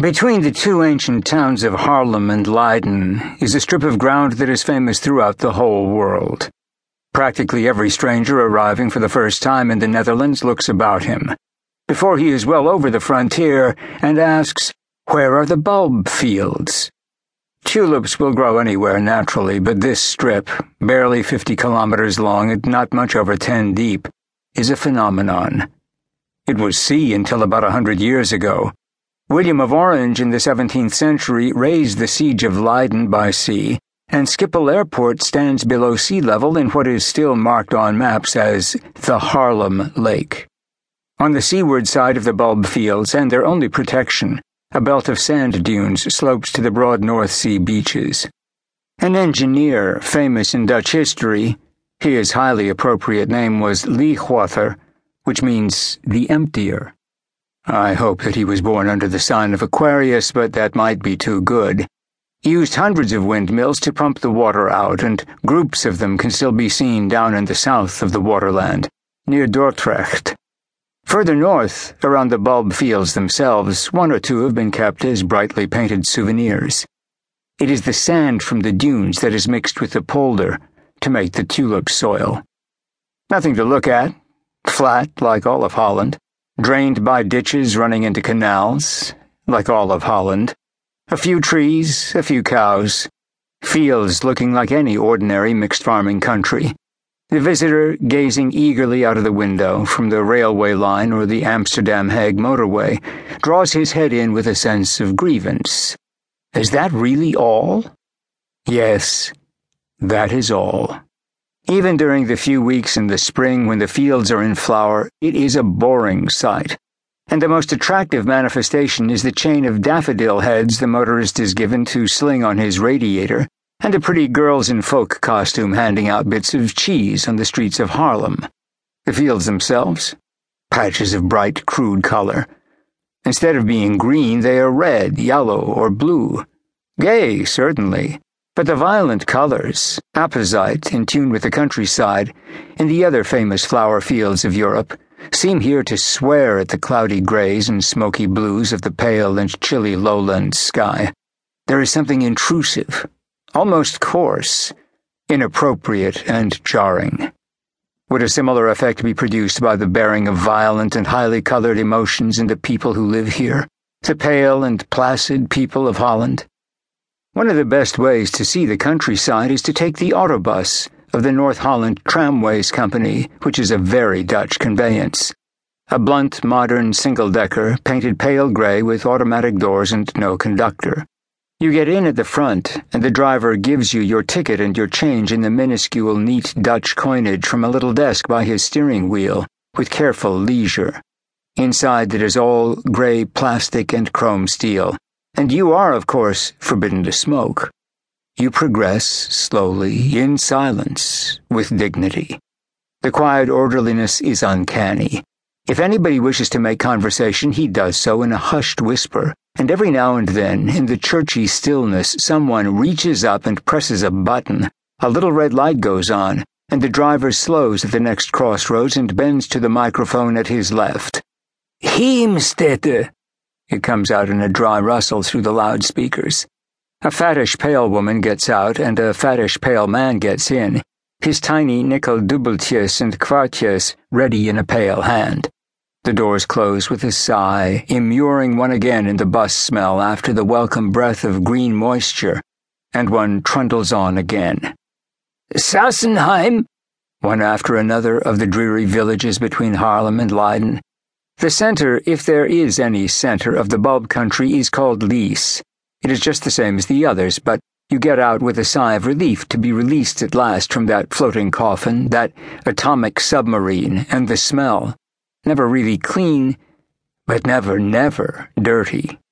Between the two ancient towns of Haarlem and Leiden is a strip of ground that is famous throughout the whole world. Practically every stranger arriving for the first time in the Netherlands looks about him, before he is well over the frontier, and asks, Where are the bulb fields? Tulips will grow anywhere naturally, but this strip, barely 50 kilometers long and not much over 10 deep, is a phenomenon. It was sea until about a hundred years ago William of Orange in the 17th century raised the siege of Leiden by sea, and Schiphol Airport stands below sea level in what is still marked on maps as the Haarlem Lake. On the seaward side of the bulb fields, and their only protection, a belt of sand dunes slopes to the broad North Sea beaches. An engineer famous in Dutch history, his highly appropriate name was Leegwater, which means the emptier I hope that he was born under the sign of Aquarius, but that might be too good. He used hundreds of windmills to pump the water out, and groups of them can still be seen down in the south of the waterland, near Dordrecht. Further north, around the bulb fields themselves, one or two have been kept as brightly painted souvenirs. It is the sand from the dunes that is mixed with the polder to make the tulip soil. Nothing to look at, flat like all of Holland drained by ditches running into canals, like all of Holland. A few trees, a few cows. Fields looking like any ordinary mixed farming country. The visitor gazing eagerly out of the window from the railway line or the Amsterdam Hague motorway draws his head in with a sense of grievance. Is that really all? Yes, that is all. Even during the few weeks in the spring when the fields are in flower, it is a boring sight. And the most attractive manifestation is the chain of daffodil heads the motorist is given to sling on his radiator, and the pretty girls in folk costume handing out bits of cheese on the streets of Haarlem. The fields themselves? Patches of bright, crude color. Instead of being green, they are red, yellow, or blue. Gay, certainly but the violent colors, apposite in tune with the countryside, in the other famous flower fields of Europe, seem here to swear at the cloudy grays and smoky blues of the pale and chilly lowland sky. There is something intrusive, almost coarse, inappropriate, and jarring. Would a similar effect be produced by the bearing of violent and highly colored emotions in the people who live here, the pale and placid people of Holland? One of the best ways to see the countryside is to take the autobus of the North Holland Tramways Company, which is a very Dutch conveyance. A blunt, modern single decker, painted pale gray with automatic doors and no conductor. You get in at the front, and the driver gives you your ticket and your change in the minuscule, neat Dutch coinage from a little desk by his steering wheel, with careful leisure. Inside, it is all gray plastic and chrome steel and you are, of course, forbidden to smoke. You progress slowly, in silence, with dignity. The quiet orderliness is uncanny. If anybody wishes to make conversation, he does so in a hushed whisper, and every now and then, in the churchy stillness, someone reaches up and presses a button. A little red light goes on, and the driver slows at the next crossroads and bends to the microphone at his left. Heemstede, it comes out in a dry rustle through the loudspeakers. A fattish pale woman gets out, and a fattish pale man gets in, his tiny nickel dubbeltjes and kwartjes ready in a pale hand. The doors close with a sigh, immuring one again in the bus smell after the welcome breath of green moisture, and one trundles on again. Sassenheim! One after another of the dreary villages between Haarlem and Leiden the center, if there is any center of the bulb country, is called Lisse. It is just the same as the others, but you get out with a sigh of relief to be released at last from that floating coffin, that atomic submarine, and the smell. Never really clean, but never, never dirty.